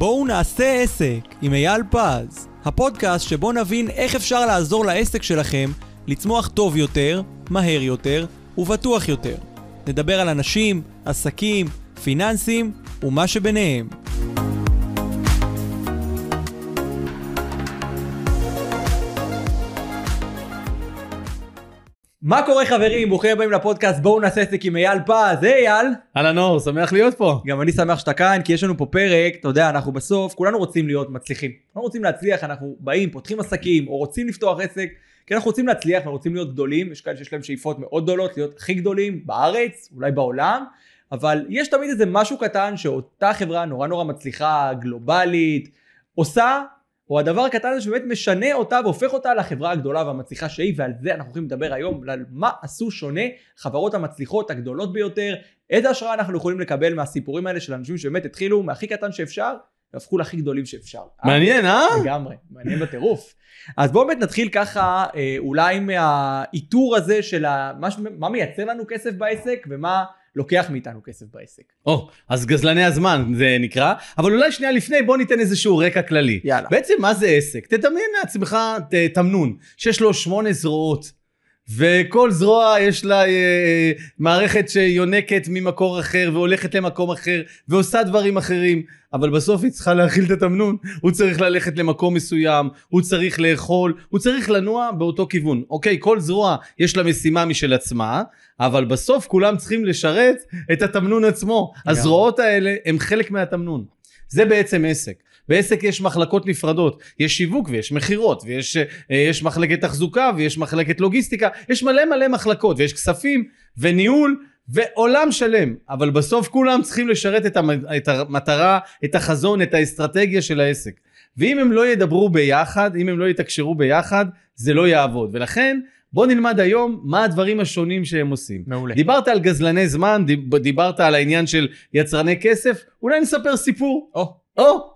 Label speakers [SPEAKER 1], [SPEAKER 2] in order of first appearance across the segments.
[SPEAKER 1] בואו נעשה עסק עם אייל פז, הפודקאסט שבו נבין איך אפשר לעזור לעסק שלכם לצמוח טוב יותר, מהר יותר ובטוח יותר. נדבר על אנשים, עסקים, פיננסים ומה שביניהם. מה קורה חברים? ברוכים הבאים לפודקאסט בואו נעשה עסק עם אייל פז. היי אייל.
[SPEAKER 2] אהלן אור, שמח להיות פה.
[SPEAKER 1] גם אני שמח שאתה כאן כי יש לנו פה פרק, אתה יודע, אנחנו בסוף, כולנו רוצים להיות מצליחים. אנחנו רוצים להצליח, אנחנו באים, פותחים עסקים או רוצים לפתוח עסק, כי אנחנו רוצים להצליח ורוצים להיות גדולים, יש כאלה שיש להם שאיפות מאוד גדולות, להיות הכי גדולים בארץ, אולי בעולם, אבל יש תמיד איזה משהו קטן שאותה חברה נורא נורא מצליחה, גלובלית, עושה או הדבר הקטן הזה שבאמת משנה אותה והופך אותה לחברה הגדולה והמצליחה שהיא ועל זה אנחנו הולכים לדבר היום על מה עשו שונה חברות המצליחות הגדולות ביותר איזה השראה אנחנו יכולים לקבל מהסיפורים האלה של אנשים שבאמת התחילו מהכי קטן שאפשר והפכו להכי גדולים שאפשר.
[SPEAKER 2] מעניין אה?
[SPEAKER 1] לגמרי, מעניין בטירוף. אז בואו באמת נתחיל ככה אה, אולי מהאיתור הזה של ה... מה, מה מייצר לנו כסף בעסק ומה לוקח מאיתנו כסף בעסק.
[SPEAKER 2] או, אז גזלני הזמן זה נקרא, אבל אולי שנייה לפני בוא ניתן איזשהו רקע כללי.
[SPEAKER 1] יאללה.
[SPEAKER 2] בעצם מה זה עסק? תדמיין לעצמך תמנון, שיש לו שמונה זרועות. וכל זרוע יש לה אה, אה, מערכת שיונקת ממקור אחר והולכת למקום אחר ועושה דברים אחרים אבל בסוף היא צריכה להכיל את התמנון. הוא צריך ללכת למקום מסוים הוא צריך לאכול הוא צריך לנוע באותו כיוון. אוקיי כל זרוע יש לה משימה משל עצמה אבל בסוף כולם צריכים לשרת את התמנון עצמו. הזרועות האלה הם חלק מהתמנון. זה בעצם עסק בעסק יש מחלקות נפרדות, יש שיווק ויש מכירות ויש אה, יש מחלקת תחזוקה ויש מחלקת לוגיסטיקה, יש מלא מלא מחלקות ויש כספים וניהול ועולם שלם, אבל בסוף כולם צריכים לשרת את, המ, את המטרה, את החזון, את האסטרטגיה של העסק. ואם הם לא ידברו ביחד, אם הם לא יתקשרו ביחד, זה לא יעבוד. ולכן בוא נלמד היום מה הדברים השונים שהם עושים.
[SPEAKER 1] מעולה.
[SPEAKER 2] דיברת על גזלני זמן, דיב- דיברת על העניין של יצרני כסף, אולי נספר סיפור.
[SPEAKER 1] או,
[SPEAKER 2] או,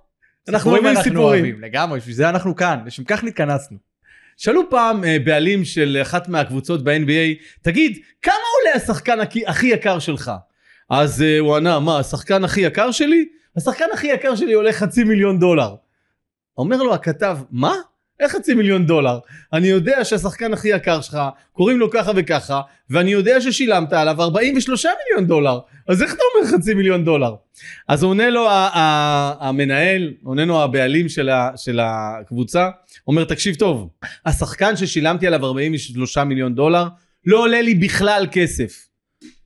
[SPEAKER 2] אנחנו
[SPEAKER 1] סיפורים
[SPEAKER 2] אוהבים
[SPEAKER 1] אנחנו
[SPEAKER 2] סיפורים.
[SPEAKER 1] אוהבים, לגמרי, בשביל זה אנחנו כאן, לשם כך נתכנסנו.
[SPEAKER 2] שאלו פעם אה, בעלים של אחת מהקבוצות ב-NBA, תגיד, כמה עולה השחקן הכי, הכי יקר שלך? אז אה, הוא ענה, מה, השחקן הכי יקר שלי? השחקן הכי יקר שלי עולה חצי מיליון דולר. אומר לו הכתב, מה? איך חצי מיליון דולר? אני יודע שהשחקן הכי יקר שלך, קוראים לו ככה וככה, ואני יודע ששילמת עליו 43 מיליון דולר, אז איך אתה אומר חצי מיליון דולר? אז עונה לו המנהל, עונה לו הבעלים של, ה- של הקבוצה, אומר תקשיב טוב, השחקן ששילמתי עליו 43 מיליון דולר לא עולה לי בכלל כסף.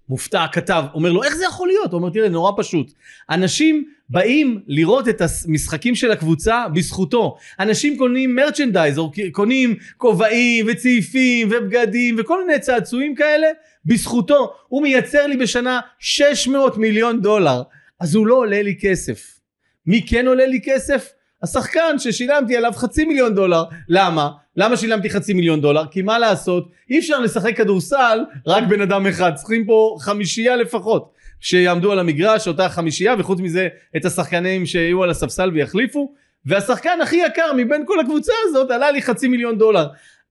[SPEAKER 2] מופתע הכתב, אומר לו איך זה יכול להיות? הוא אומר תראה נורא פשוט, אנשים באים לראות את המשחקים של הקבוצה בזכותו, אנשים קונים מרצ'נדייז קונים כובעים וצעיפים ובגדים וכל מיני צעצועים כאלה בזכותו, הוא מייצר לי בשנה 600 מיליון דולר, אז הוא לא עולה לי כסף. מי כן עולה לי כסף? השחקן ששילמתי עליו חצי מיליון דולר. למה? למה שילמתי חצי מיליון דולר? כי מה לעשות? אי אפשר לשחק כדורסל רק בן אדם אחד. צריכים פה חמישייה לפחות. שיעמדו על המגרש, אותה חמישייה, וחוץ מזה את השחקנים שיהיו על הספסל ויחליפו. והשחקן הכי יקר מבין כל הקבוצה הזאת עלה לי חצי מיליון דולר.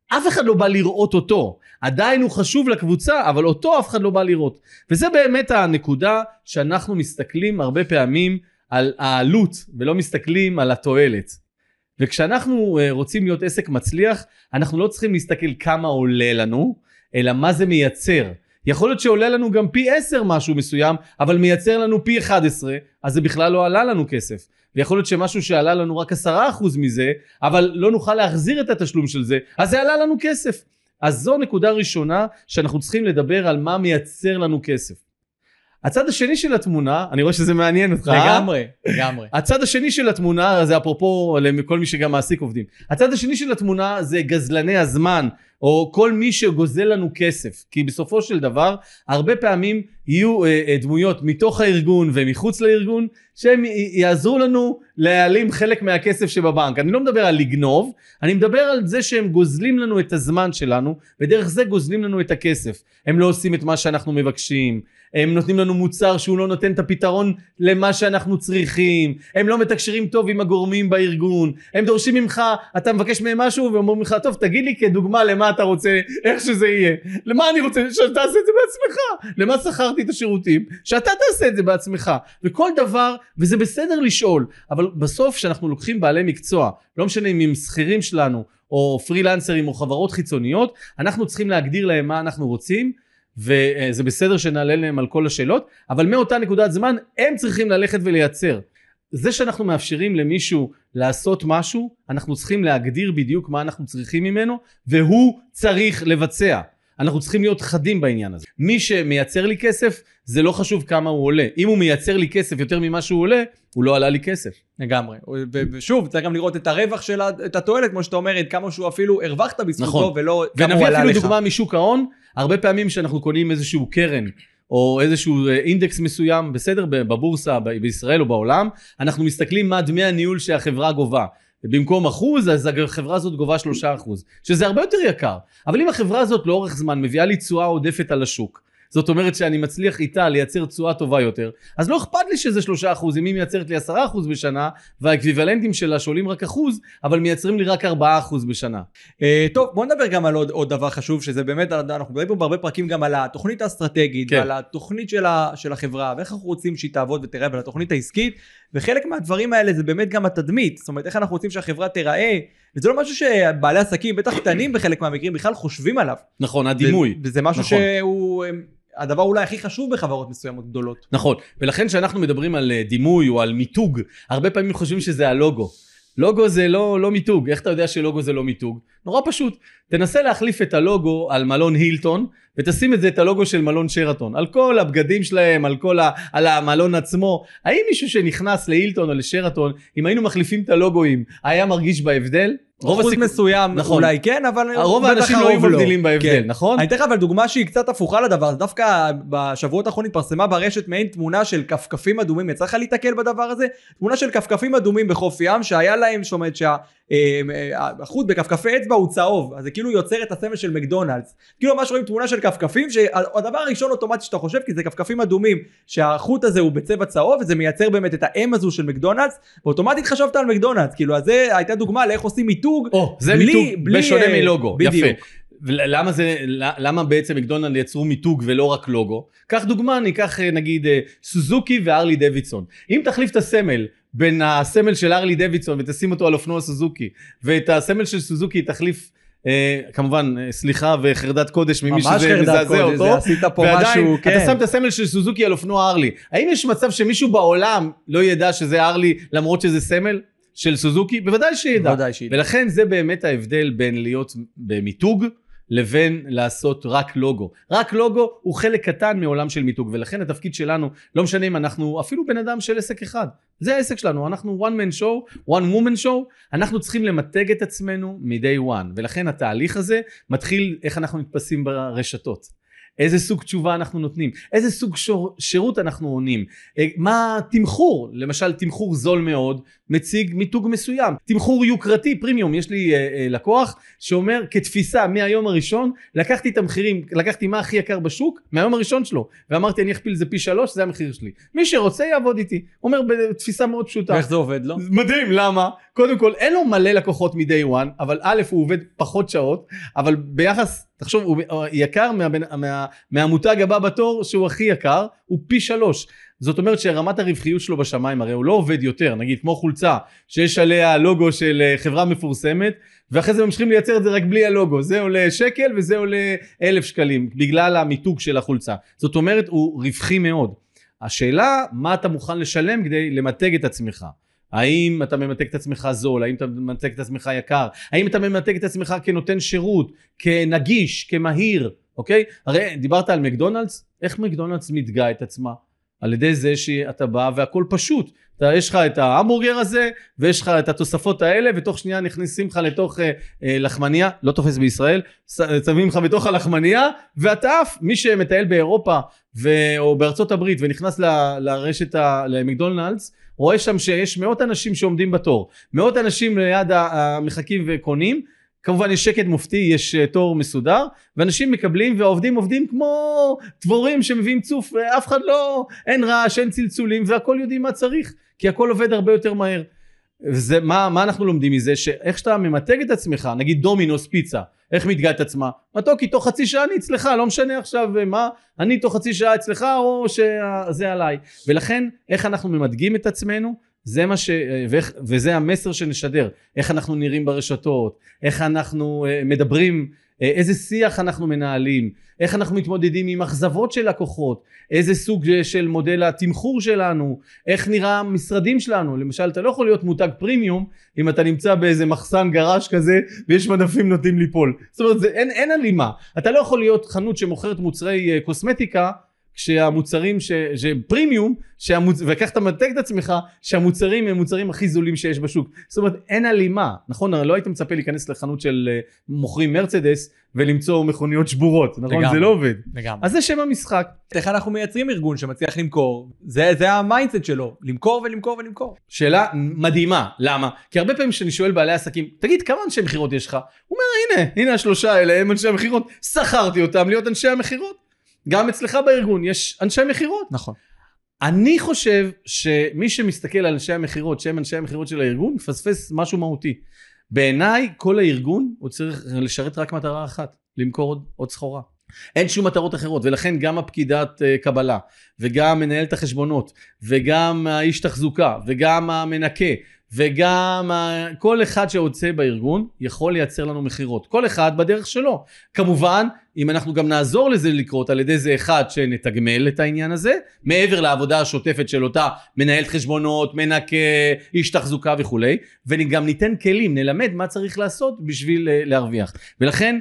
[SPEAKER 2] אף אחד לא בא לראות אותו. עדיין הוא חשוב לקבוצה, אבל אותו אף אחד לא בא לראות. וזה באמת הנקודה שאנחנו מסתכלים הרבה פעמים על העלות ולא מסתכלים על התועלת. וכשאנחנו אה, רוצים להיות עסק מצליח, אנחנו לא צריכים להסתכל כמה עולה לנו, אלא מה זה מייצר. יכול להיות שעולה לנו גם פי 10 משהו מסוים, אבל מייצר לנו פי 11, אז זה בכלל לא עלה לנו כסף. ויכול להיות שמשהו שעלה לנו רק 10% מזה, אבל לא נוכל להחזיר את התשלום של זה, אז זה עלה לנו כסף. אז זו נקודה ראשונה שאנחנו צריכים לדבר על מה מייצר לנו כסף. הצד השני של התמונה, אני רואה שזה מעניין אותך. אה?
[SPEAKER 1] לגמרי, לגמרי.
[SPEAKER 2] הצד השני של התמונה, זה אפרופו לכל מי שגם מעסיק עובדים, הצד השני של התמונה זה גזלני הזמן, או כל מי שגוזל לנו כסף, כי בסופו של דבר, הרבה פעמים יהיו אה, אה, דמויות מתוך הארגון ומחוץ לארגון, שהם יעזרו לנו להעלים חלק מהכסף שבבנק. אני לא מדבר על לגנוב, אני מדבר על זה שהם גוזלים לנו את הזמן שלנו, ודרך זה גוזלים לנו את הכסף. הם לא עושים את מה שאנחנו מבקשים, הם נותנים לנו מוצר שהוא לא נותן את הפתרון למה שאנחנו צריכים, הם לא מתקשרים טוב עם הגורמים בארגון, הם דורשים ממך, אתה מבקש מהם משהו ואומרים לך, טוב תגיד לי כדוגמה למה אתה רוצה, איך שזה יהיה, למה אני רוצה, שאתה תעשה את זה בעצמך, למה שכרתי את השירותים, שאתה תעשה את זה בעצמך, וכל דבר, וזה בסדר לשאול, אבל בסוף כשאנחנו לוקחים בעלי מקצוע, לא משנה אם הם שכירים שלנו, או פרילנסרים או חברות חיצוניות, אנחנו צריכים להגדיר להם מה אנחנו רוצים, וזה בסדר שנעלה להם על כל השאלות, אבל מאותה נקודת זמן הם צריכים ללכת ולייצר. זה שאנחנו מאפשרים למישהו לעשות משהו, אנחנו צריכים להגדיר בדיוק מה אנחנו צריכים ממנו, והוא צריך לבצע. אנחנו צריכים להיות חדים בעניין הזה. מי שמייצר לי כסף, זה לא חשוב כמה הוא עולה. אם הוא מייצר לי כסף יותר ממה שהוא עולה, הוא לא עלה לי כסף.
[SPEAKER 1] לגמרי. ושוב, צריך גם לראות את הרווח של את התועלת, כמו שאתה אומר, כמה שהוא אפילו הרווחת בזכותו, נכון. ולא כמה הוא עלה לך.
[SPEAKER 2] ונביא אפילו דוגמה משוק ההון, הרבה פעמים שאנחנו קונים איזשהו קרן, או איזשהו אה, אינדקס מסוים, בסדר, בבורסה, בישראל או בעולם, אנחנו מסתכלים מה דמי הניהול שהחברה גובה. במקום אחוז, אז החברה הזאת גובה שלושה אחוז, שזה הרבה יותר יקר. אבל אם החברה הזאת לאורך זמן מביאה לי תשואה עודפת על השוק, זאת אומרת שאני מצליח איתה לייצר תשואה טובה יותר, אז לא אכפת לי שזה שלושה אחוז, אם היא מייצרת לי עשרה אחוז בשנה, והאקוויוולנטים שלה שעולים רק אחוז, אבל מייצרים לי רק ארבעה אחוז בשנה.
[SPEAKER 1] Uh, טוב, בוא נדבר גם על עוד, עוד דבר חשוב, שזה באמת, אנחנו מדברים פה בהרבה פרקים גם על התוכנית האסטרטגית, כן. ועל התוכנית של, ה, של החברה, ואיך אנחנו רוצים שהיא תעבוד ותראה, ועל התוכנית העסקית, וחלק מהדברים האלה זה באמת גם התדמית, זאת אומרת, איך אנחנו רוצים שהחברה תיראה, וזה לא משהו שבעלי עסקים, בטח קטנים בחלק מהמקרים, בכלל חושבים עליו.
[SPEAKER 2] נכון, הדימוי.
[SPEAKER 1] וזה משהו נכון. שהוא... הדבר אולי הכי חשוב בחברות מסוימות גדולות.
[SPEAKER 2] נכון, ולכן כשאנחנו מדברים על אה, דימוי או על מיתוג, הרבה פעמים חושבים שזה הלוגו. לוגו זה לא, לא מיתוג, איך אתה יודע שלוגו זה לא מיתוג? נורא פשוט, תנסה להחליף את הלוגו על מלון הילטון ותשים את זה את הלוגו של מלון שרתון, על כל הבגדים שלהם, על כל ה... על המלון עצמו, האם מישהו שנכנס להילטון או לשרתון, אם היינו מחליפים את הלוגוים, היה מרגיש בהבדל?
[SPEAKER 1] רוב אחוז מסוים נכון. אולי כן, אבל
[SPEAKER 2] רוב האנשים לא היו מבדילים בהבדל, כן. נכון?
[SPEAKER 1] אני אתן לך אבל דוגמה שהיא קצת הפוכה לדבר, דווקא בשבועות האחרונים התפרסמה ברשת מעין תמונה של כפכפים אדומים, יצא לך להתקל בדבר הזה? תמונה של כפכפים אדומים בחוף ים, שהיה להם, זאת אומרת שהחוט אה, בכפכפי אצבע הוא צהוב, אז זה כאילו יוצר את הסמל של מקדונלדס. כאילו ממש רואים תמונה של כפכפים, שהדבר הראשון אוטומטי שאתה חושב, כי זה כפכפים אדומים, שהחוט הזה הוא בצבע צהוב, וזה מייצר באמת את האם הזו של מקדונלדס, ואוטומטית חשבת על מקדונלדס, כאילו אז זה הייתה דוגמה לאיך עושים מיתוג.
[SPEAKER 2] או, זה בלי, מיתוג בלי, בשונה אה, מלוגו, בדיוק. יפה. למה זה, למה בעצם מקדונלד יצרו מיתוג ולא רק לוגו? קח דוגמה, ניקח אה, נגיד אה, סוזוקי וארלי דוידסון. אם תחליף את הסמל בין הסמל של ארלי דוידסון ותשים אותו על אופנוע סוזוקי, ואת הסמל של סוזוקי תחליף אה, כמובן סליחה וחרדת קודש ממי שזה מזעזע אותו,
[SPEAKER 1] זה עשית פה ועדיין משהו,
[SPEAKER 2] כן. אתה שם את הסמל של סוזוקי על אופנוע ארלי, האם יש מצב שמישהו בעולם לא ידע שזה ארלי למרות שזה סמל? של סוזוקי? בוודאי שידע. בוודאי שידע. ולכן זה באמת ההבדל בין להיות במיתוג לבין לעשות רק לוגו. רק לוגו הוא חלק קטן מעולם של מיתוג ולכן התפקיד שלנו לא משנה אם אנחנו אפילו בן אדם של עסק אחד זה העסק שלנו אנחנו one man show one woman show אנחנו צריכים למתג את עצמנו מ-day one ולכן התהליך הזה מתחיל איך אנחנו נתפסים ברשתות איזה סוג תשובה אנחנו נותנים, איזה סוג שור, שירות אנחנו עונים, אה, מה תמחור, למשל תמחור זול מאוד מציג מיתוג מסוים, תמחור יוקרתי פרימיום, יש לי אה, אה, לקוח שאומר כתפיסה מהיום הראשון לקחתי את המחירים, לקחתי מה הכי יקר בשוק מהיום הראשון שלו ואמרתי אני אכפיל את זה פי שלוש זה המחיר שלי, מי שרוצה יעבוד איתי, אומר בתפיסה מאוד פשוטה.
[SPEAKER 1] ואיך זה עובד לו?
[SPEAKER 2] מדהים, למה? קודם כל אין לו מלא לקוחות מ-day one, אבל א' הוא עובד פחות שעות, אבל ביחס תחשוב, הוא יקר מה, מה, מהמותג הבא בתור שהוא הכי יקר, הוא פי שלוש. זאת אומרת שרמת הרווחיות שלו בשמיים, הרי הוא לא עובד יותר, נגיד כמו חולצה שיש עליה לוגו של אה, חברה מפורסמת, ואחרי זה ממשיכים לייצר את זה רק בלי הלוגו, זה עולה שקל וזה עולה אלף שקלים, בגלל המיתוג של החולצה. זאת אומרת, הוא רווחי מאוד. השאלה, מה אתה מוכן לשלם כדי למתג את עצמך. האם אתה ממתג את עצמך זול, האם אתה ממתג את עצמך יקר, האם אתה ממתג את עצמך כנותן שירות, כנגיש, כמהיר, אוקיי? הרי דיברת על מקדונלדס, איך מקדונלדס מתגה את עצמה? על ידי זה שאתה בא והכל פשוט. אתה, יש לך את ההמבורגר הזה ויש לך את התוספות האלה ותוך שנייה נכנסים לך לתוך אה, אה, לחמניה, לא תופס בישראל, שמים לך בתוך הלחמניה ואתה עף, מי שמטייל באירופה ו, או בארצות הברית ונכנס ל, לרשת ה, למקדונלדס רואה שם שיש מאות אנשים שעומדים בתור, מאות אנשים ליד המחכים וקונים כמובן יש שקט מופתי, יש אה, תור מסודר, ואנשים מקבלים והעובדים עובדים כמו דבורים שמביאים צוף, ואף אחד לא, אין רעש, אין צלצולים, והכל יודעים מה צריך, כי הכל עובד הרבה יותר מהר. וזה, מה, מה אנחנו לומדים מזה? שאיך שאתה ממתג את עצמך, נגיד דומינוס פיצה, איך מתגה את עצמה? מתוקי, תוך חצי שעה אני אצלך, לא משנה עכשיו אה, מה, אני תוך חצי שעה אצלך או שזה עליי. ולכן, איך אנחנו ממדגים את עצמנו? זה מה ש... ואיך, וזה המסר שנשדר, איך אנחנו נראים ברשתות, איך אנחנו אה, מדברים, אה, איזה שיח אנחנו מנהלים, איך אנחנו מתמודדים עם אכזבות של לקוחות, איזה סוג אה, של מודל התמחור שלנו, איך נראה המשרדים שלנו, למשל אתה לא יכול להיות מותג פרימיום אם אתה נמצא באיזה מחסן גראז' כזה ויש מדפים נוטים ליפול, זאת אומרת זה, אין, אין הלימה, אתה לא יכול להיות חנות שמוכרת מוצרי קוסמטיקה כשהמוצרים ש... שפרימיום, שהמוצ... וכך אתה מתג את עצמך שהמוצרים הם מוצרים הכי זולים שיש בשוק. זאת אומרת אין הלימה, נכון? לא היית מצפה להיכנס לחנות של אה, מוכרים מרצדס ולמצוא מכוניות שבורות, נכון? לגמרי, זה לא עובד.
[SPEAKER 1] לגמרי.
[SPEAKER 2] אז זה שם המשחק.
[SPEAKER 1] איך אנחנו מייצרים ארגון שמצליח למכור? זה, זה ה mindset שלו, למכור ולמכור ולמכור.
[SPEAKER 2] שאלה מדהימה, למה? כי הרבה פעמים כשאני שואל בעלי עסקים, תגיד כמה אנשי מכירות יש לך? הוא אומר הנה, הנה השלושה האלה הם אנשי המכירות, שכרתי אותם להיות אנשי המכירות. גם אצלך בארגון יש אנשי מכירות.
[SPEAKER 1] נכון.
[SPEAKER 2] אני חושב שמי שמסתכל על אנשי המכירות, שהם אנשי המכירות של הארגון, מפספס משהו מהותי. בעיניי, כל הארגון הוא צריך לשרת רק מטרה אחת, למכור עוד, עוד סחורה. אין שום מטרות אחרות, ולכן גם הפקידת uh, קבלה, וגם מנהלת החשבונות, וגם האיש תחזוקה, וגם המנקה, וגם כל אחד שרוצה בארגון יכול לייצר לנו מכירות. כל אחד בדרך שלו. כמובן, אם אנחנו גם נעזור לזה לקרות על ידי זה אחד שנתגמל את העניין הזה, מעבר לעבודה השוטפת של אותה מנהלת חשבונות, מנקה, איש תחזוקה וכולי, וגם ניתן כלים, נלמד מה צריך לעשות בשביל אה, להרוויח. ולכן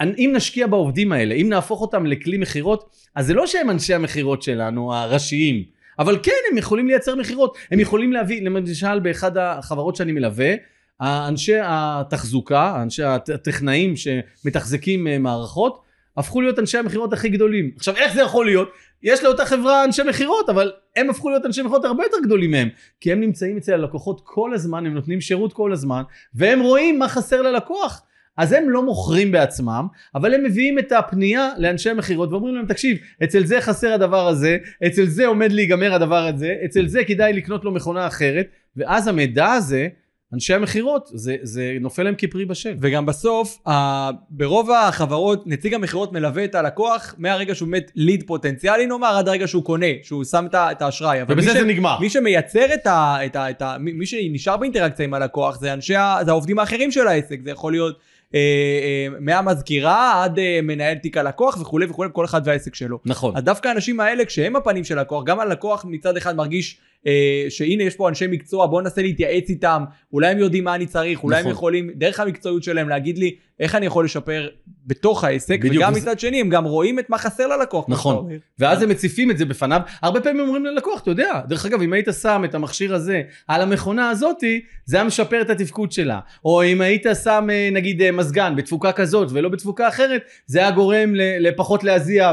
[SPEAKER 2] אם נשקיע בעובדים האלה, אם נהפוך אותם לכלי מכירות, אז זה לא שהם אנשי המכירות שלנו, הראשיים. אבל כן, הם יכולים לייצר מכירות. הם יכולים להביא, למשל באחד החברות שאני מלווה, אנשי התחזוקה, אנשי הטכנאים שמתחזקים אה, מערכות, הפכו להיות אנשי המכירות הכי גדולים. עכשיו, איך זה יכול להיות? יש לאותה חברה אנשי מכירות, אבל הם הפכו להיות אנשי מכירות הרבה יותר גדולים מהם. כי הם נמצאים אצל הלקוחות כל הזמן, הם נותנים שירות כל הזמן, והם רואים מה חסר ללקוח. אז הם לא מוכרים בעצמם, אבל הם מביאים את הפנייה לאנשי המכירות ואומרים להם, תקשיב, אצל זה חסר הדבר הזה, אצל זה עומד להיגמר הדבר הזה, אצל זה כדאי לקנות לו מכונה אחרת, ואז המידע הזה, אנשי המכירות, זה, זה נופל להם כפרי בשל.
[SPEAKER 1] וגם בסוף, ה, ברוב החברות, נציג המכירות מלווה את הלקוח מהרגע שהוא באמת ליד פוטנציאלי נאמר, עד הרגע שהוא קונה, שהוא שם את האשראי.
[SPEAKER 2] ובזה זה נגמר.
[SPEAKER 1] מי שמייצר את ה... את ה, את ה מי שנשאר באינטראקציה עם הלקוח, זה אנשי, זה העובדים האחרים של העסק, זה יכול להיות... אה, אה, מהמזכירה עד אה, מנהל תיק הלקוח וכולי וכולי, כל אחד והעסק שלו.
[SPEAKER 2] נכון.
[SPEAKER 1] אז דווקא האנשים האלה, כשהם הפנים של הלקוח, גם הלקוח מצד אחד מרגיש אה, שהנה יש פה אנשי מקצוע, בוא ננסה להתייעץ איתם, אולי הם יודעים מה אני צריך, אולי נכון. הם יכולים, דרך המקצועיות שלהם, להגיד לי איך אני יכול לשפר בתוך העסק, בדיוק, וגם וזה... מצד שני הם גם רואים את מה חסר ללקוח.
[SPEAKER 2] נכון, ואז הם מציפים את זה בפניו, הרבה פעמים אומרים ללקוח, אתה יודע, דרך אגב, אם היית שם את המכשיר הזה על המכונה הזאתי, זה היה משפר את התפקוד שלה, או אם היית שם אה, נגיד אה, מזגן בתפוקה כזאת ולא בתפוקה אחרת, זה היה גורם לפחות להזיע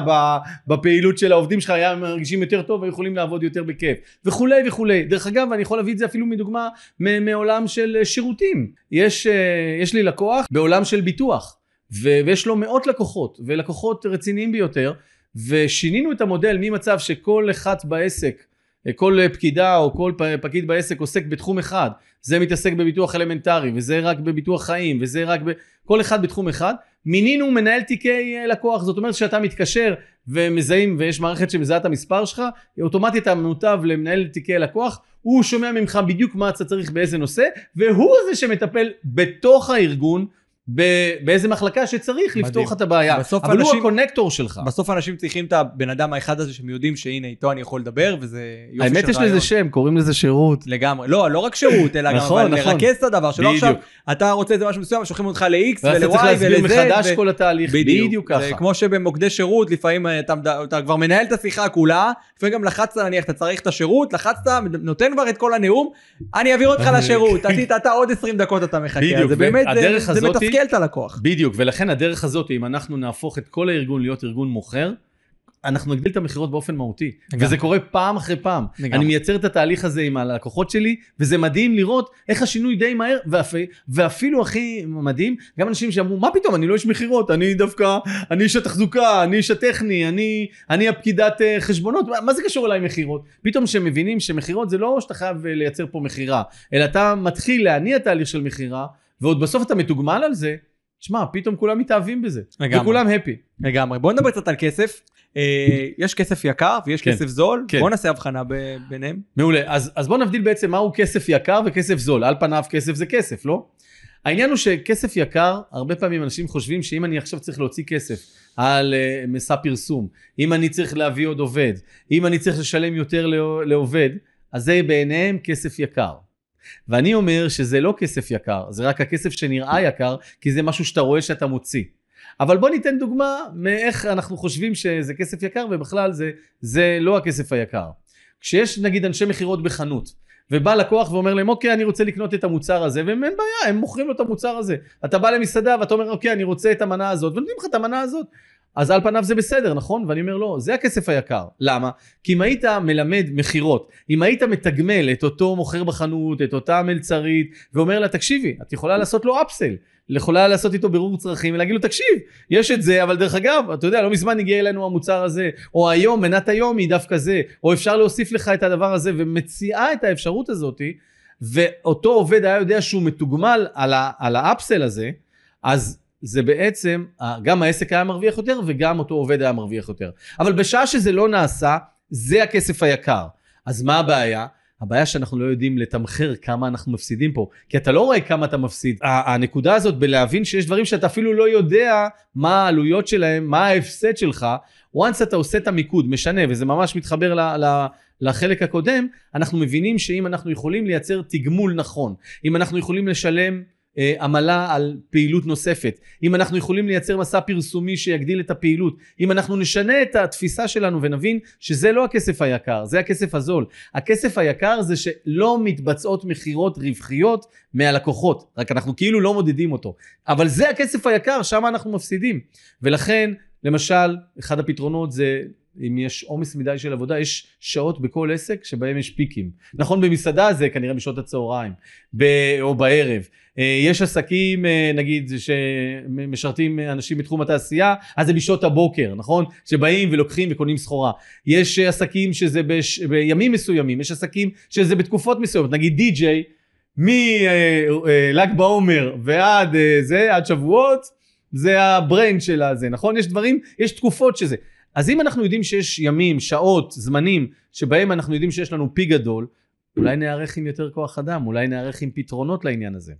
[SPEAKER 2] בפעילות של העובדים שלך, היה מרגישים יותר טוב ויכולים לעבוד יותר בכיף, וכולי וכולי. דרך אגב, אני יכול להביא את זה אפילו מדוגמה מעולם של שירותים. יש, יש לי לקוח בעולם של ביטוח. ויש לו מאות לקוחות, ולקוחות רציניים ביותר, ושינינו את המודל ממצב שכל אחד בעסק, כל פקידה או כל פקיד בעסק עוסק בתחום אחד, זה מתעסק בביטוח אלמנטרי, וזה רק בביטוח חיים, וזה רק ב... כל אחד בתחום אחד, מינינו מנהל תיקי לקוח, זאת אומרת שאתה מתקשר ומזהים ויש מערכת שמזהה את המספר שלך, אוטומטית אתה מנותב למנהל תיקי לקוח, הוא שומע ממך בדיוק מה אתה צריך באיזה נושא, והוא זה שמטפל בתוך הארגון באיזה מחלקה שצריך מדהים. לפתור לך את הבעיה. אבל אנשים, הוא הקונקטור שלך.
[SPEAKER 1] בסוף אנשים צריכים את הבן אדם האחד הזה שהם יודעים שהנה איתו אני יכול לדבר וזה
[SPEAKER 2] יופי של רעיון. האמת יש לזה שם, קוראים לזה שירות.
[SPEAKER 1] לגמרי. לא, לא רק שירות, אלא נכון, גם נכון. לרכז את הדבר, שלא עכשיו אתה רוצה איזה משהו מסוים, שולחים אותך ל-X ול-Y ולזה.
[SPEAKER 2] ואז צריך להסביר מחדש כל התהליך, בדיוק, בדיוק ככה.
[SPEAKER 1] כמו שבמוקדי שירות, לפעמים אתה, אתה, אתה כבר מנהל את השיחה כולה, לפעמים גם לחצת, נניח, אתה צריך את השירות, לחצת, נותן כבר את כל הנאום, אני אעביר אותך לשירות, אתה עוד 20 דקות אתה מחכה. זה באמת, זה מתסכל את הלקוח.
[SPEAKER 2] בדיוק, ולכן הדרך הזאת, אם אנחנו נהפוך את כל הארגון להיות ארגון מוכר, אנחנו נגדיל את המכירות באופן מהותי.
[SPEAKER 1] לגמרי.
[SPEAKER 2] וזה קורה פעם אחרי פעם.
[SPEAKER 1] לגמרי.
[SPEAKER 2] אני מייצר את התהליך הזה עם הלקוחות שלי, וזה מדהים לראות איך השינוי די מהר, ואפ... ואפילו הכי מדהים, גם אנשים שאמרו, מה פתאום, אני לא איש מכירות, אני דווקא, אני איש התחזוקה, אני איש הטכני, אני, אני הפקידת אה, חשבונות, מה, מה זה קשור אליי מכירות? פתאום שהם מבינים שמכירות זה לא שאתה חייב אה, לייצר פה מכירה, אלא אתה מתחיל להניע תהליך של מכירה, ועוד בסוף אתה מתוגמל על זה, שמע, פתאום כולם מתאהבים בזה.
[SPEAKER 1] לגמרי.
[SPEAKER 2] וכולם הפי.
[SPEAKER 1] לגמרי. בוא נדבר קצת על כסף. אה, יש כסף יקר ויש
[SPEAKER 2] כן.
[SPEAKER 1] כסף זול.
[SPEAKER 2] כן.
[SPEAKER 1] בוא נעשה הבחנה ב- ביניהם.
[SPEAKER 2] מעולה. אז, אז בוא נבדיל בעצם מהו כסף יקר וכסף זול. על פניו כסף זה כסף, לא? העניין הוא שכסף יקר, הרבה פעמים אנשים חושבים שאם אני עכשיו צריך להוציא כסף על uh, מסע פרסום, אם אני צריך להביא עוד עובד, אם אני צריך לשלם יותר לעובד, אז זה בעיניהם כסף יקר. ואני אומר שזה לא כסף יקר, זה רק הכסף שנראה יקר, כי זה משהו שאתה רואה שאתה מוציא. אבל בוא ניתן דוגמה מאיך אנחנו חושבים שזה כסף יקר, ובכלל זה, זה לא הכסף היקר. כשיש נגיד אנשי מכירות בחנות, ובא לקוח ואומר להם אוקיי אני רוצה לקנות את המוצר הזה והם אין בעיה הם מוכרים לו את המוצר הזה אתה בא למסעדה ואתה אומר אוקיי אני רוצה את המנה הזאת ונותנים לך את המנה הזאת אז על פניו זה בסדר נכון? ואני אומר לא זה הכסף היקר. למה? כי אם היית מלמד מכירות אם היית מתגמל את אותו מוכר בחנות את אותה מלצרית ואומר לה תקשיבי את יכולה לעשות לו אפסל יכולה לעשות איתו בירור צרכים ולהגיד לו תקשיב יש את זה אבל דרך אגב אתה יודע לא מזמן הגיע אלינו המוצר הזה או היום מנת היום היא דווקא זה או אפשר להוסיף לך את הדבר הזה ומציעה את האפשרות הזאתי ואותו עובד היה יודע שהוא מתוגמל על, ה, על האפסל הזה אז זה בעצם גם העסק היה מרוויח יותר וגם אותו עובד היה מרוויח יותר אבל בשעה שזה לא נעשה זה הכסף היקר אז מה הבעיה? הבעיה שאנחנו לא יודעים לתמחר כמה אנחנו מפסידים פה, כי אתה לא רואה כמה אתה מפסיד. הנקודה הזאת בלהבין שיש דברים שאתה אפילו לא יודע מה העלויות שלהם, מה ההפסד שלך, once אתה עושה את המיקוד, משנה, וזה ממש מתחבר ל... ל לחלק הקודם, אנחנו מבינים שאם אנחנו יכולים לייצר תגמול נכון, אם אנחנו יכולים לשלם עמלה על פעילות נוספת, אם אנחנו יכולים לייצר מסע פרסומי שיגדיל את הפעילות, אם אנחנו נשנה את התפיסה שלנו ונבין שזה לא הכסף היקר, זה הכסף הזול. הכסף היקר זה שלא מתבצעות מכירות רווחיות מהלקוחות, רק אנחנו כאילו לא מודדים אותו. אבל זה הכסף היקר, שם אנחנו מפסידים. ולכן, למשל, אחד הפתרונות זה אם יש עומס מדי של עבודה, יש שעות בכל עסק שבהם יש פיקים. נכון, במסעדה זה כנראה בשעות הצהריים, ב- או בערב. אה, יש עסקים, אה, נגיד, שמשרתים אנשים בתחום התעשייה, אז זה בשעות הבוקר, נכון? שבאים ולוקחים וקונים סחורה. יש אה, עסקים שזה בש... בימים מסוימים, יש עסקים שזה בתקופות מסוימות, נגיד די-ג'יי, מל"ג בעומר ועד אה, זה, עד שבועות, זה ה brand של הזה, נכון? יש דברים, יש תקופות שזה. אז אם אנחנו יודעים שיש ימים, שעות, זמנים, שבהם אנחנו יודעים שיש לנו peak גדול, אולי נערך עם יותר כוח אדם, אולי נערך עם פתרונות לעניין הזה.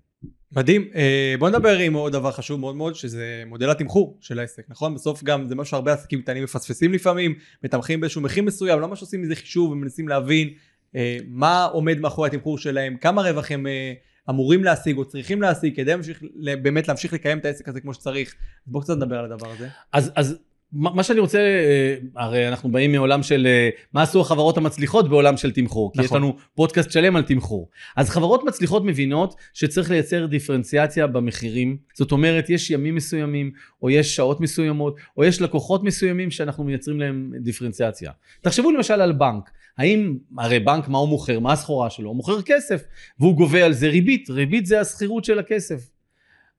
[SPEAKER 1] מדהים. אה, בוא נדבר עם עוד דבר חשוב מאוד מאוד, שזה מודל התמחור של העסק, נכון? בסוף גם זה משהו שהרבה עסקים קטנים מפספסים לפעמים, מתמחים באיזשהו מחיר מסוים, לא ממש עושים מזה חישוב ומנסים להבין אה, מה עומד מאחורי התמחור שלהם, כמה רווח הם אה, אמורים להשיג או צריכים להשיג, כדי להמשיך, באמת להמשיך לקיים את העסק הזה כמו שצריך. אז בוא קצת נדבר על הדבר הזה.
[SPEAKER 2] אז, אז מה שאני רוצה, אה, הרי אנחנו באים מעולם של אה, מה עשו החברות המצליחות בעולם של תמחור, כי
[SPEAKER 1] נכון.
[SPEAKER 2] יש לנו פודקאסט שלם על תמחור. אז חברות מצליחות מבינות שצריך לייצר דיפרנציאציה במחירים, זאת אומרת יש ימים מסוימים, או יש שעות מסוימות, או יש לקוחות מסוימים שאנחנו מייצרים להם דיפרנציאציה. תחשבו למשל על בנק, האם, הרי בנק מה הוא מוכר, מה הסחורה שלו? הוא מוכר כסף, והוא גובה על זה ריבית, ריבית זה השכירות של הכסף.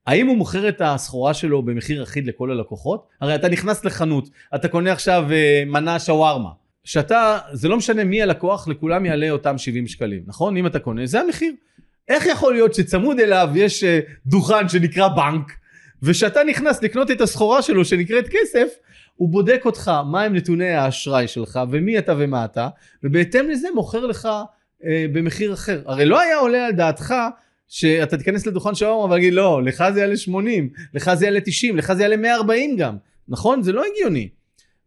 [SPEAKER 2] האם הוא מוכר את הסחורה שלו במחיר אחיד לכל הלקוחות? הרי אתה נכנס לחנות, אתה קונה עכשיו אה, מנה שווארמה. שאתה, זה לא משנה מי הלקוח, לכולם יעלה אותם 70 שקלים, נכון? אם אתה קונה, זה המחיר. איך יכול להיות שצמוד אליו יש אה, דוכן שנקרא בנק, ושאתה נכנס לקנות את הסחורה שלו שנקראת כסף, הוא בודק אותך מהם נתוני האשראי שלך ומי אתה ומה אתה, ובהתאם לזה מוכר לך אה, במחיר אחר. הרי לא היה עולה על דעתך שאתה תיכנס לדוכן שווארמה ולהגיד לא, לך זה יעלה 80, לך זה יעלה 90, לך זה יעלה 140 גם, נכון? זה לא הגיוני.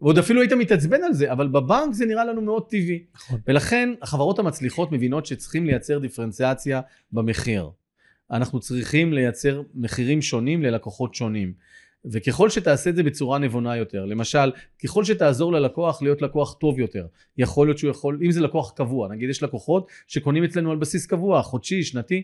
[SPEAKER 2] ועוד אפילו היית מתעצבן על זה, אבל בבנק זה נראה לנו מאוד טבעי.
[SPEAKER 1] נכון.
[SPEAKER 2] ולכן החברות המצליחות מבינות שצריכים לייצר דיפרנציאציה במחיר. אנחנו צריכים לייצר מחירים שונים ללקוחות שונים. וככל שתעשה את זה בצורה נבונה יותר, למשל, ככל שתעזור ללקוח להיות לקוח טוב יותר, יכול להיות שהוא יכול, אם זה לקוח קבוע, נגיד יש לקוחות שקונים אצלנו על בסיס קבוע, חודשי, שנתי,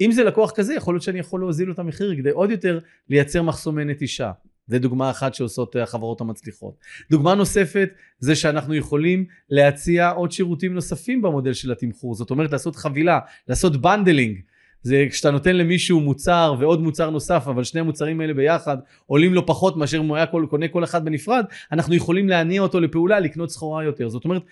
[SPEAKER 2] אם זה לקוח כזה, יכול להיות שאני יכול להוזיל את המחיר כדי עוד יותר לייצר מחסומי נטישה. זה דוגמה אחת שעושות אה, החברות המצליחות. דוגמה נוספת זה שאנחנו יכולים להציע עוד שירותים נוספים במודל של התמחור. זאת אומרת לעשות חבילה, לעשות bundling. זה כשאתה נותן למישהו מוצר ועוד מוצר נוסף, אבל שני המוצרים האלה ביחד עולים לו פחות מאשר אם הוא היה קונה כל אחד בנפרד, אנחנו יכולים להניע אותו לפעולה, לקנות סחורה יותר. זאת אומרת,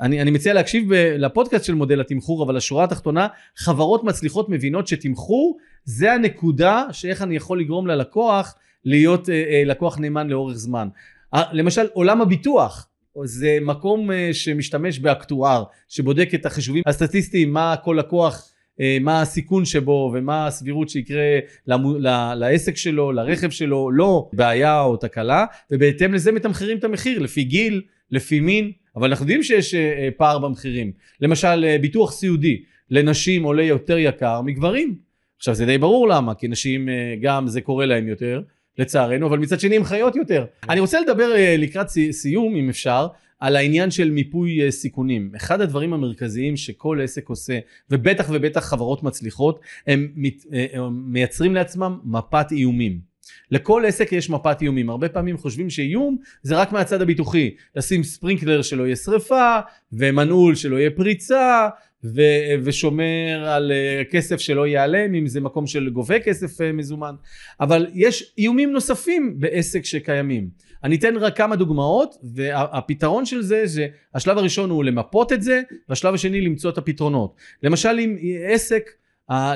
[SPEAKER 2] אני, אני מציע להקשיב ב, לפודקאסט של מודל התמחור, אבל השורה התחתונה, חברות מצליחות מבינות שתמחור זה הנקודה שאיך אני יכול לגרום ללקוח להיות אה, אה, לקוח נאמן לאורך זמן. אה, למשל עולם הביטוח, זה מקום אה, שמשתמש באקטואר, שבודק את החישובים הסטטיסטיים, מה כל לקוח אה, מה הסיכון שבו ומה הסבירות שיקרה למו, ל, לעסק שלו, לרכב שלו, לא בעיה או תקלה, ובהתאם לזה מתמחרים את המחיר לפי גיל, לפי מין, אבל אנחנו יודעים שיש אה, פער במחירים. למשל אה, ביטוח סיעודי לנשים עולה יותר יקר מגברים. עכשיו זה די ברור למה, כי נשים גם זה קורה להם יותר, לצערנו, אבל מצד שני הן חיות יותר. אני רוצה לדבר לקראת סיום, אם אפשר, על העניין של מיפוי אה, סיכונים. אחד הדברים המרכזיים שכל עסק עושה, ובטח ובטח חברות מצליחות, הם אה, מייצרים לעצמם מפת איומים. לכל עסק יש מפת איומים. הרבה פעמים חושבים שאיום זה רק מהצד הביטוחי. לשים ספרינקלר שלא יהיה שריפה, ומנעול שלא יהיה פריצה, ו- ושומר על uh, כסף שלא ייעלם, אם זה מקום של גובה כסף uh, מזומן. אבל יש איומים נוספים בעסק שקיימים. אני אתן רק כמה דוגמאות, והפתרון של זה, זה השלב הראשון הוא למפות את זה, והשלב השני למצוא את הפתרונות. למשל אם עסק,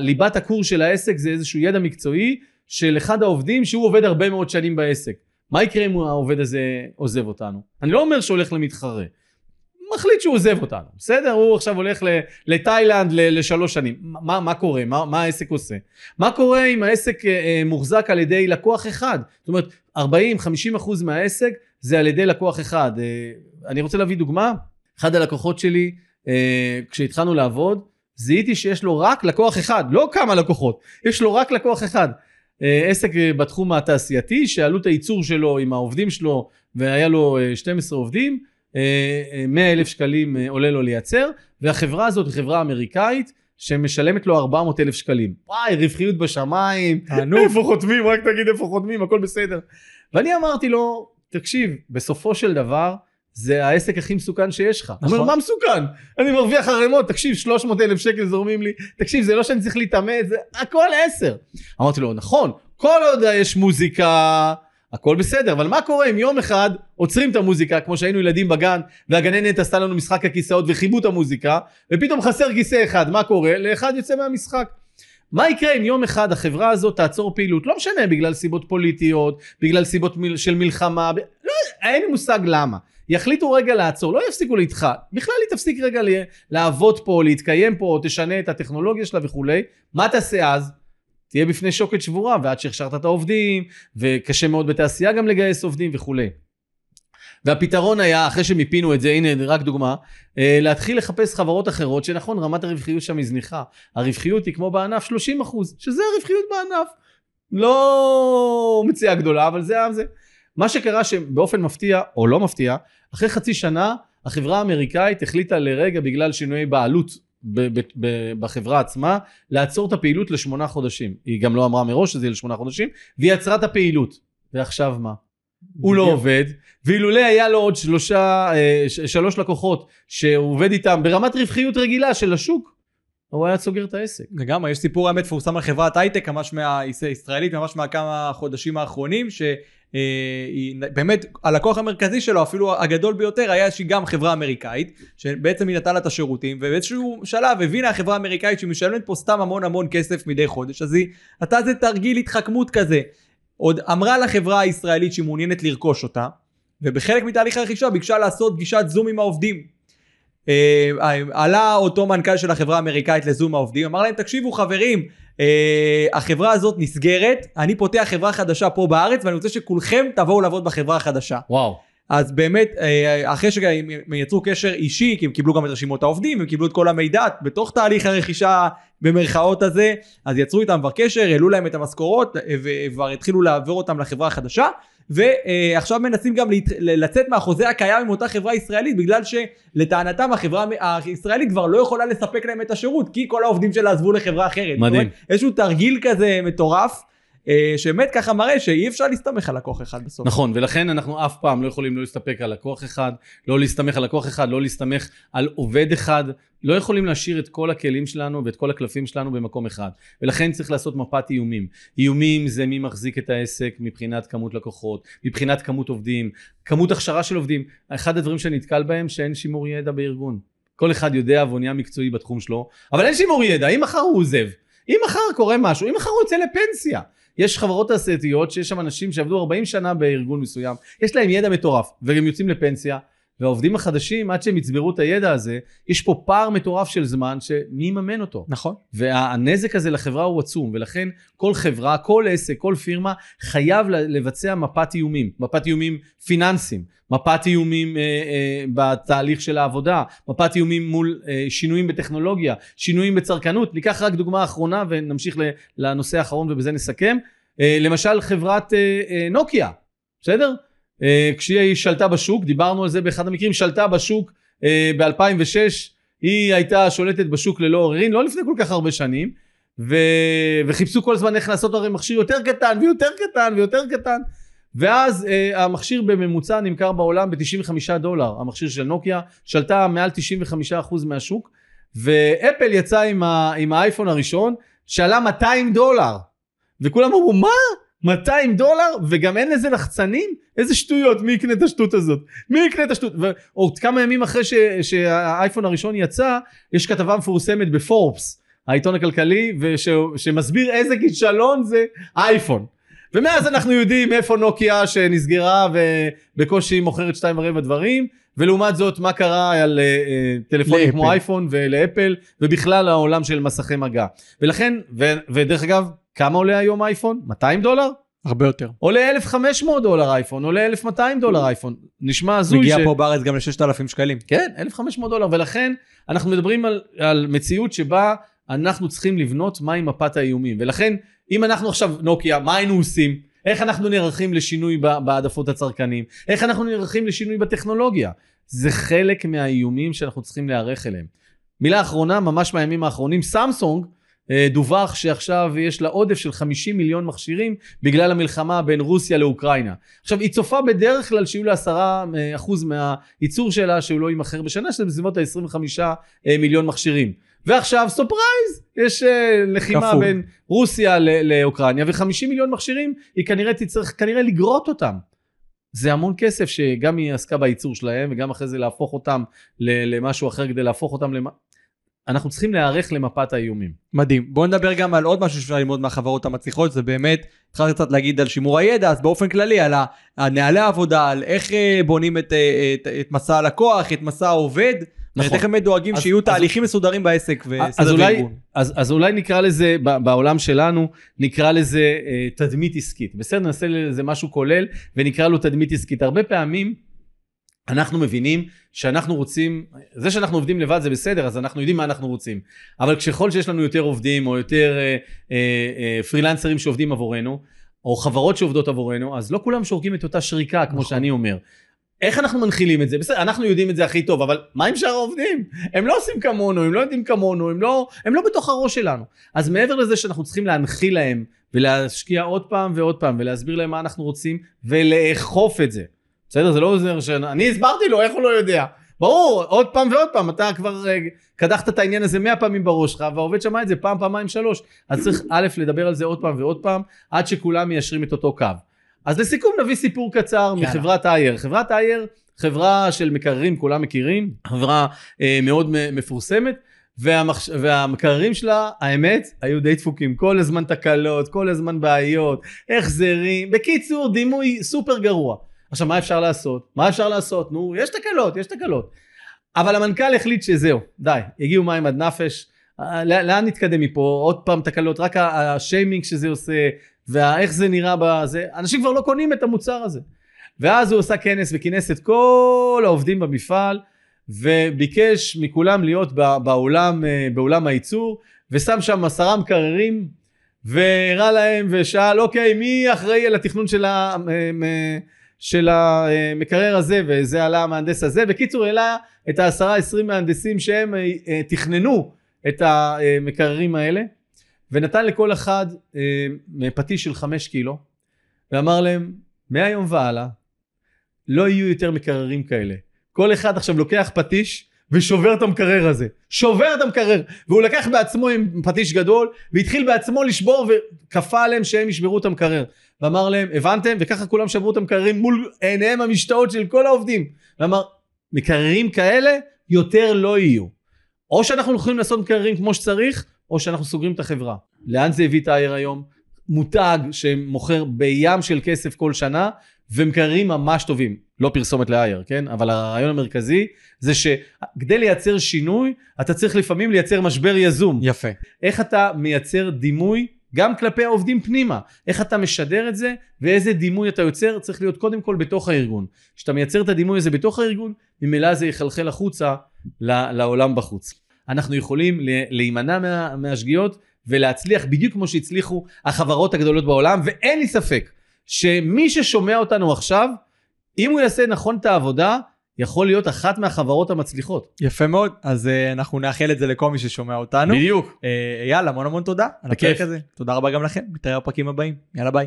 [SPEAKER 2] ליבת הקורס של העסק זה איזשהו ידע מקצועי של אחד העובדים שהוא עובד הרבה מאוד שנים בעסק. מה יקרה אם העובד הזה עוזב אותנו? אני לא אומר שהולך למתחרה. מחליט שהוא עוזב אותנו, בסדר? הוא עכשיו הולך לתאילנד לשלוש שנים. מה, מה קורה? מה, מה העסק עושה? מה קורה אם העסק אה, אה, מוחזק על ידי לקוח אחד? זאת אומרת, 40-50 אחוז מהעסק זה על ידי לקוח אחד. אה, אני רוצה להביא דוגמה. אחד הלקוחות שלי, כשהתחלנו לעבוד, זיהיתי שיש לו רק לקוח אחד, לא כמה לקוחות, יש לו רק לקוח אחד. עסק בתחום התעשייתי שעלות הייצור שלו עם העובדים שלו והיה לו 12 עובדים 100 אלף שקלים אה, עולה לו לייצר, והחברה הזאת היא חברה אמריקאית שמשלמת לו 400 אלף שקלים. וואי, רווחיות בשמיים, איפה חותמים, רק תגיד איפה חותמים, הכל בסדר. ואני אמרתי לו, תקשיב, בסופו של דבר, זה העסק הכי מסוכן שיש לך. נכון. אומר, מה מסוכן? אני מרוויח ערימות, תקשיב, 300 אלף שקל זורמים לי, תקשיב, זה לא שאני צריך להתאמץ, זה הכל עשר. אמרתי לו, נכון, כל עוד יש מוזיקה, הכל בסדר, אבל מה קורה אם יום אחד עוצרים את המוזיקה, כמו שהיינו ילדים בגן, והגננת עשתה לנו משחק הכיסאות וחיבו את המוזיקה, ופתאום חסר כיסא אחד, מה קורה? לאחד יוצא מהמשחק. מה יקרה אם יום אחד החברה הזאת תעצור פעילות? לא משנה, בגלל סיבות פוליטיות, בגלל סיבות מיל, של מלחמה, ב... לא, אין לי מושג למה. יחליטו רגע לעצור, לא יפסיקו להתח... בכלל היא תפסיק רגע לעבוד פה, להתקיים פה, תשנה את הטכנולוגיה שלה וכולי. מה תעשה אז? תהיה בפני שוקת שבורה ועד שהכשרת את העובדים וקשה מאוד בתעשייה גם לגייס עובדים וכולי. והפתרון היה אחרי שמיפינו את זה הנה רק דוגמה אה, להתחיל לחפש חברות אחרות שנכון רמת הרווחיות שם היא זניחה הרווחיות היא כמו בענף 30 אחוז שזה הרווחיות בענף לא מציאה גדולה אבל זה זה מה שקרה שבאופן מפתיע או לא מפתיע אחרי חצי שנה החברה האמריקאית החליטה לרגע בגלל שינויי בעלות בחברה עצמה לעצור את הפעילות לשמונה חודשים. היא גם לא אמרה מראש שזה יהיה לשמונה חודשים, והיא עצרה את הפעילות. ועכשיו מה? הוא לא עובד, ואילולא היה לו עוד שלושה, אה, שלוש לקוחות שהוא עובד איתם ברמת רווחיות רגילה של השוק, הוא היה סוגר את העסק.
[SPEAKER 1] לגמרי, יש סיפור האמת מפורסם על חברת הייטק, ממש מהישראלית, ממש מהכמה חודשים האחרונים, ש... היא באמת הלקוח המרכזי שלו אפילו הגדול ביותר היה איזושהי גם חברה אמריקאית שבעצם היא נתנה לה את השירותים ובאיזשהו שלב הבינה החברה האמריקאית שהיא משלמת פה סתם המון המון כסף מדי חודש אז היא נתנה איזה תרגיל התחכמות כזה. עוד אמרה לחברה הישראלית שהיא מעוניינת לרכוש אותה ובחלק מתהליך הרכישה ביקשה לעשות פגישת זום עם העובדים. אה, עלה אותו מנכ"ל של החברה האמריקאית לזום העובדים אמר להם תקשיבו חברים החברה הזאת נסגרת, אני פותח חברה חדשה פה בארץ ואני רוצה שכולכם תבואו לעבוד בחברה החדשה.
[SPEAKER 2] וואו.
[SPEAKER 1] אז באמת, uh, אחרי שהם יצרו קשר אישי, כי הם קיבלו גם את רשימות העובדים, הם קיבלו את כל המידע בתוך תהליך הרכישה במרכאות הזה, אז יצרו איתם כבר קשר, העלו להם את המשכורות וכבר התחילו לעבור אותם לחברה החדשה. ועכשיו מנסים גם לצאת מהחוזה הקיים עם אותה חברה ישראלית בגלל שלטענתם החברה הישראלית כבר לא יכולה לספק להם את השירות כי כל העובדים שלה עזבו לחברה אחרת.
[SPEAKER 2] מדהים.
[SPEAKER 1] איזשהו תרגיל כזה מטורף. אה, שבאמת ככה מראה שאי אפשר להסתמך על לקוח אחד בסוף.
[SPEAKER 2] נכון, ולכן אנחנו אף פעם לא יכולים לא להסתפק על לקוח אחד, לא להסתמך על לקוח אחד, לא להסתמך על עובד אחד, לא יכולים להשאיר את כל הכלים שלנו ואת כל הקלפים שלנו במקום אחד. ולכן צריך לעשות מפת איומים. איומים זה מי מחזיק את העסק מבחינת כמות לקוחות, מבחינת כמות עובדים, כמות הכשרה של עובדים. אחד הדברים שאני נתקל בהם שאין שימור ידע בארגון. כל אחד יודע והוא נהיה מקצועי בתחום שלו, אבל אין שימור ידע, אם מחר הוא עוזב, אם מחר קורה משהו, אם מחר הוא יוצא לפנסיה. יש חברות תעשייתיות שיש שם אנשים שעבדו 40 שנה בארגון מסוים, יש להם ידע מטורף, והם יוצאים לפנסיה, והעובדים החדשים, עד שהם יצברו את הידע הזה, יש פה פער מטורף של זמן שמי יממן אותו.
[SPEAKER 1] נכון.
[SPEAKER 2] והנזק הזה לחברה הוא עצום, ולכן כל חברה, כל עסק, כל פירמה, חייב לבצע מפת איומים, מפת איומים פיננסיים, מפת איומים אה, אה, בתהליך של העבודה, מפת איומים מול אה, שינויים בטכנולוגיה, שינויים בצרכנות. ניקח רק דוגמה אחרונה ונמשיך לנושא האחרון ובזה נסכם. אה, למשל חברת אה, אה, נוקיה, בסדר? אה, כשהיא שלטה בשוק, דיברנו על זה באחד המקרים, שלטה בשוק אה, ב-2006, היא הייתה שולטת בשוק ללא עוררין, לא לפני כל כך הרבה שנים, ו... וחיפשו כל הזמן איך לעשות הרי מכשיר יותר קטן ויותר קטן ויותר קטן, ואז אה, המכשיר בממוצע נמכר בעולם ב-95 דולר, המכשיר של נוקיה, שלטה מעל 95% מהשוק, ואפל יצא עם, ה... עם האייפון הראשון, שעלה 200 דולר, וכולם אמרו מה? 200 דולר וגם אין לזה לחצנים? איזה שטויות, מי יקנה את השטות הזאת? מי יקנה את השטות? ועוד כמה ימים אחרי ש... שהאייפון הראשון יצא, יש כתבה מפורסמת בפורבס, העיתון הכלכלי, וש... שמסביר איזה כישלון זה אייפון. ומאז אנחנו יודעים איפה נוקיה שנסגרה ובקושי מוכרת שתיים ורבע דברים, ולעומת זאת מה קרה על uh, טלפונים כמו אייפון ולאפל, ובכלל העולם של מסכי מגע. ולכן, ו... ודרך אגב, כמה עולה היום אייפון? 200 דולר?
[SPEAKER 1] הרבה יותר.
[SPEAKER 2] עולה 1,500 דולר אייפון, עולה 1,200 דולר אייפון. נשמע הזוי
[SPEAKER 1] ש... מגיע פה בארץ גם ל-6,000 שקלים.
[SPEAKER 2] כן, 1,500 דולר, ולכן אנחנו מדברים על, על מציאות שבה אנחנו צריכים לבנות מהי מפת האיומים. ולכן, אם אנחנו עכשיו נוקיה, מה היינו עושים? איך אנחנו נערכים לשינוי בהעדפות הצרכנים? איך אנחנו נערכים לשינוי בטכנולוגיה? זה חלק מהאיומים שאנחנו צריכים להיערך אליהם. מילה אחרונה, ממש מהימים האחרונים, סמסונג, דווח שעכשיו יש לה עודף של 50 מיליון מכשירים בגלל המלחמה בין רוסיה לאוקראינה. עכשיו היא צופה בדרך כלל שיהיו לה 10 אה, אחוז מהייצור שלה שהוא לא יימכר בשנה שזה בסביבות ה-25 אה, מיליון מכשירים. ועכשיו surprise יש לחימה כפול. בין רוסיה לאוקראינה ו-50 מיליון מכשירים היא כנראה תצטרך כנראה לגרוט אותם. זה המון כסף שגם היא עסקה בייצור שלהם וגם אחרי זה להפוך אותם למשהו אחר כדי להפוך אותם למ... אנחנו צריכים להיערך למפת האיומים.
[SPEAKER 1] מדהים. בואו נדבר גם על עוד משהו שאפשר ללמוד מהחברות המצליחות, זה באמת, התחלתי קצת להגיד על שימור הידע, אז באופן כללי, על נהלי העבודה, על איך אה, בונים את, אה, את, את מסע הלקוח, את מסע העובד. נכון. איך הם דואגים שיהיו אז, תהליכים אז, מסודרים בעסק וסדר
[SPEAKER 2] וארגון. אז, אז אולי נקרא לזה, בעולם שלנו, נקרא לזה אה, תדמית עסקית. בסדר, נעשה לזה משהו כולל ונקרא לו תדמית עסקית. הרבה פעמים אנחנו מבינים שאנחנו רוצים, זה שאנחנו עובדים לבד זה בסדר, אז אנחנו יודעים מה אנחנו רוצים. אבל ככל שיש לנו יותר עובדים או יותר אה, אה, אה, פרילנסרים שעובדים עבורנו, או חברות שעובדות עבורנו, אז לא כולם שורקים את אותה שריקה, כמו נכון. שאני אומר. איך אנחנו מנחילים את זה? בסדר, אנחנו יודעים את זה הכי טוב, אבל מה עם שאר העובדים? הם לא עושים כמונו, הם לא יודעים כמונו, הם לא, הם לא בתוך הראש שלנו. אז מעבר לזה שאנחנו צריכים להנחיל להם ולהשקיע עוד פעם ועוד פעם ולהסביר להם מה אנחנו רוצים ולאכוף את זה. בסדר? זה לא עוזר שאני הסברתי לו, איך הוא לא יודע? ברור, עוד פעם ועוד פעם, אתה כבר uh, קדחת את העניין הזה מאה פעמים בראש שלך, והעובד שמע את זה פעם, פעמיים, שלוש. אז צריך א', לדבר על זה עוד פעם ועוד פעם, עד שכולם מיישרים את אותו קו. אז לסיכום נביא סיפור קצר יאללה. מחברת אייר. חברת אייר, חברה של מקררים, כולם מכירים, חברה uh, מאוד מפורסמת. והמחש... והמקררים שלה, האמת, היו די דפוקים. כל הזמן תקלות, כל הזמן בעיות, החזרים. בקיצור, דימוי סופר גרוע. עכשיו מה אפשר לעשות? מה אפשר לעשות? נו, יש תקלות, יש תקלות. אבל המנכ"ל החליט שזהו, די, הגיעו מים עד נפש, אה, לאן נתקדם מפה? עוד פעם תקלות, רק השיימינג שזה עושה, ואיך זה נראה בזה, אנשים כבר לא קונים את המוצר הזה. ואז הוא עשה כנס וכינס את כל העובדים במפעל, וביקש מכולם להיות באולם, אה, באולם הייצור, ושם שם עשרה מקררים, והראה להם ושאל, אוקיי, מי אחראי על התכנון של ה... אה, של המקרר הזה וזה עלה המהנדס הזה בקיצור העלה את העשרה עשרים מהנדסים שהם אה, תכננו את המקררים האלה ונתן לכל אחד אה, פטיש של חמש קילו, ואמר להם, מהיום והלאה, לא יהיו יותר מקררים כאלה. כל אחד עכשיו לוקח פטיש ושובר את המקרר הזה. שובר את המקרר. והוא לקח בעצמו עם פטיש גדול, והתחיל בעצמו לשבור וכפה עליהם שהם ישברו את המקרר. ואמר להם, הבנתם? וככה כולם שברו את המקררים מול עיניהם המשתאות של כל העובדים. ואמר, מקררים כאלה יותר לא יהיו. או שאנחנו יכולים לעשות מקררים כמו שצריך, או שאנחנו סוגרים את החברה. לאן זה הביא את האייר היום? מותג שמוכר בים של כסף כל שנה, ומקררים ממש טובים. לא פרסומת לאייר, כן? אבל הרעיון המרכזי זה שכדי לייצר שינוי, אתה צריך לפעמים לייצר משבר יזום.
[SPEAKER 1] יפה.
[SPEAKER 2] איך אתה מייצר דימוי גם כלפי העובדים פנימה. איך אתה משדר את זה ואיזה דימוי אתה יוצר צריך להיות קודם כל בתוך הארגון. כשאתה מייצר את הדימוי הזה בתוך הארגון, ממילא זה יחלחל החוצה לעולם בחוץ. אנחנו יכולים להימנע מה, מהשגיאות ולהצליח בדיוק כמו שהצליחו החברות הגדולות בעולם, ואין לי ספק שמי ששומע אותנו עכשיו, אם הוא יעשה נכון את העבודה, יכול להיות אחת מהחברות המצליחות.
[SPEAKER 1] יפה מאוד, אז uh, אנחנו נאחל את זה לכל מי ששומע אותנו.
[SPEAKER 2] בדיוק.
[SPEAKER 1] Uh, יאללה, המון המון תודה על הפרק הזה. תודה רבה גם לכם, נתראה בפרקים הבאים. יאללה ביי.